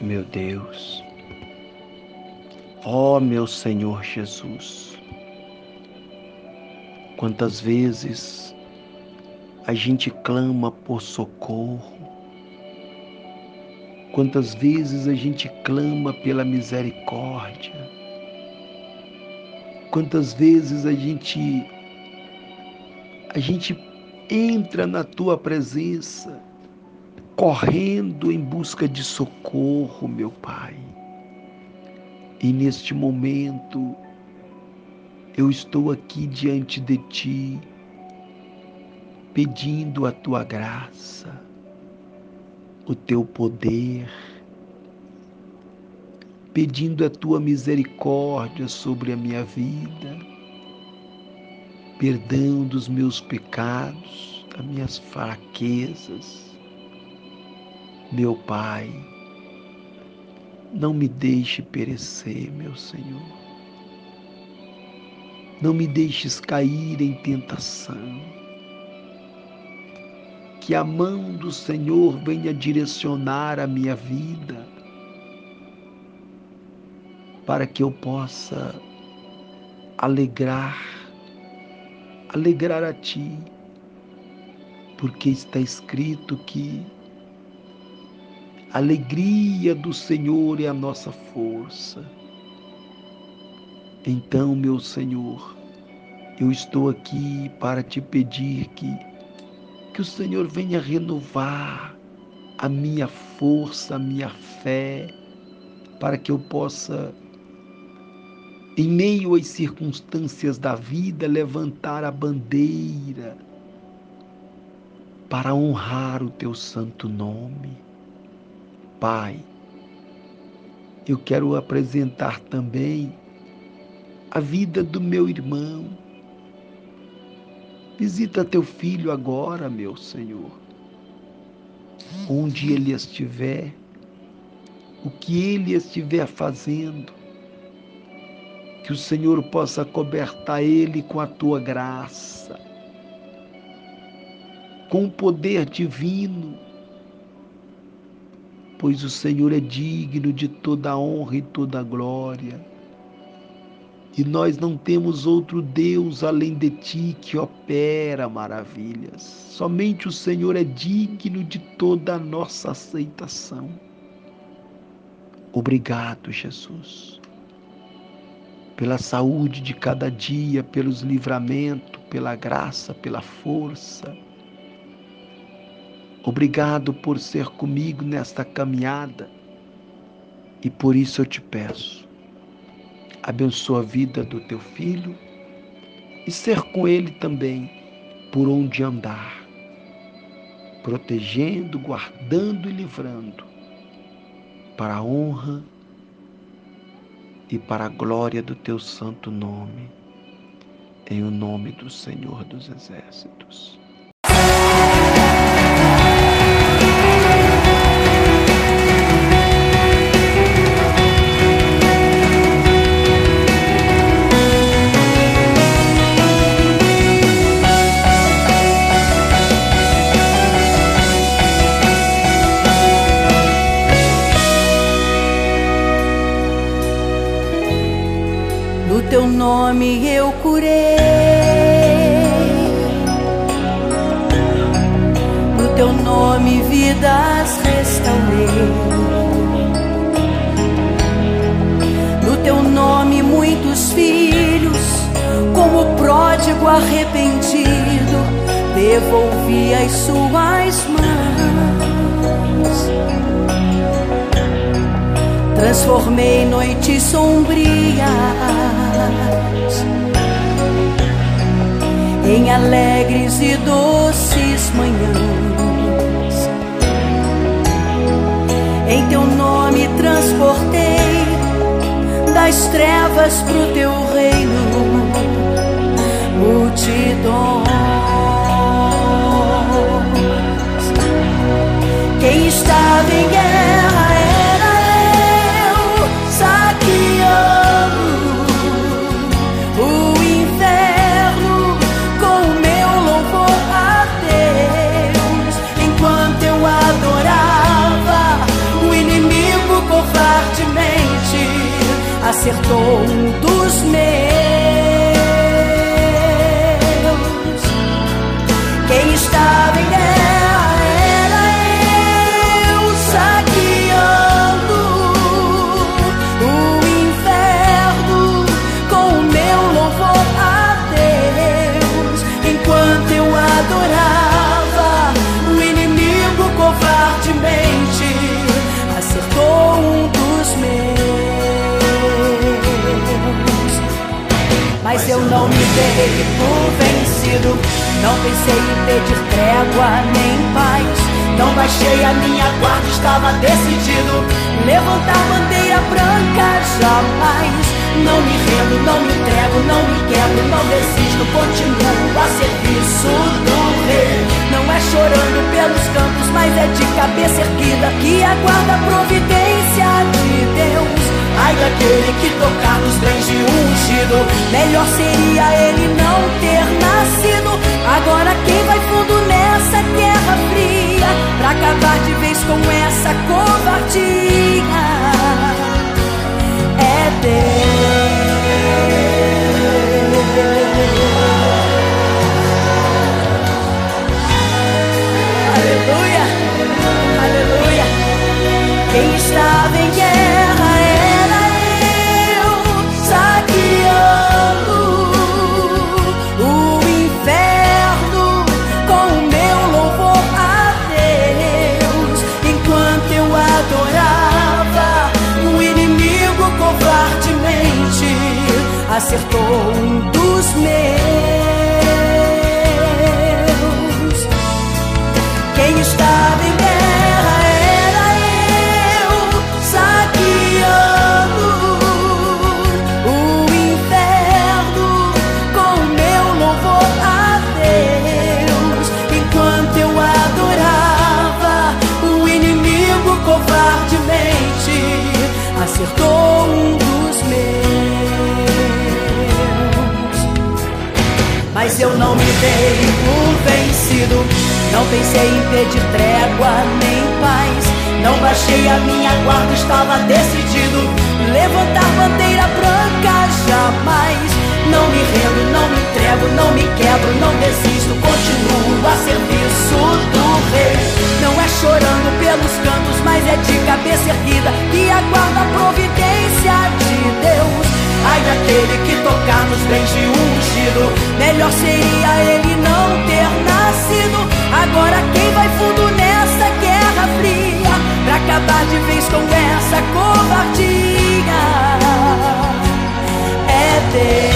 meu Deus. Ó oh, meu Senhor Jesus, quantas vezes a gente clama por socorro, quantas vezes a gente clama pela misericórdia, quantas vezes a gente a gente entra na tua presença correndo em busca de socorro, meu Pai. E neste momento, eu estou aqui diante de Ti, pedindo a Tua graça, o Teu poder, pedindo a Tua misericórdia sobre a minha vida, perdão dos meus pecados, das minhas fraquezas meu Pai, não me deixe perecer, meu Senhor. Não me deixes cair em tentação. Que a mão do Senhor venha direcionar a minha vida, para que eu possa alegrar, alegrar a Ti, porque está escrito que a alegria do Senhor é a nossa força. Então, meu Senhor, eu estou aqui para te pedir que, que o Senhor venha renovar a minha força, a minha fé, para que eu possa, em meio às circunstâncias da vida, levantar a bandeira para honrar o teu santo nome. Pai, eu quero apresentar também a vida do meu irmão. Visita teu filho agora, meu Senhor. Onde ele estiver, o que ele estiver fazendo, que o Senhor possa cobertar ele com a tua graça, com o poder divino pois o Senhor é digno de toda a honra e toda a glória. E nós não temos outro Deus além de ti que opera maravilhas. Somente o Senhor é digno de toda a nossa aceitação. Obrigado, Jesus, pela saúde de cada dia, pelos livramentos, pela graça, pela força Obrigado por ser comigo nesta caminhada e por isso eu te peço. Abençoa a vida do teu filho e ser com ele também por onde andar, protegendo, guardando e livrando, para a honra e para a glória do teu santo nome, em o nome do Senhor dos Exércitos. Teu nome vidas restaurei, no teu nome muitos filhos, como pródigo arrependido, devolvi as suas mãos transformei noites sombrias em alegres e doces manhãs. Das trevas pro teu reino multidões. Acertou um dos meus. Quem estava em guerra era eu saqueando o inferno com o meu louvor a Deus. Enquanto eu adorava, o inimigo covardemente acertou um dos meus. Mas eu não me dei por vencido. Não pensei em pedir trégua nem paz. Não baixei a minha guarda, estava decidido. Levantar bandeira branca jamais. Não me rendo, não me entrego, não me quebro, não desisto. Continuo a serviço do rei. Não é chorando pelos cantos, mas é de cabeça erguida que aguarda a providência de Deus. Ai daquele que tocar nos bens de um ungido. Melhor seria ele não ter nascido. Agora quem vai fundo nessa guerra fria Pra acabar de vez com essa covardia acertou um dos meus. Mas eu não me dei por vencido. Não pensei em pedir trégua nem paz. Não baixei a minha guarda, estava decidido. Levantar bandeira branca jamais. Não me rendo, não me entrego, não Melhor seria ele não ter nascido. Agora quem vai fundo nessa guerra fria? Pra acabar de vez com essa covardia. É Deus.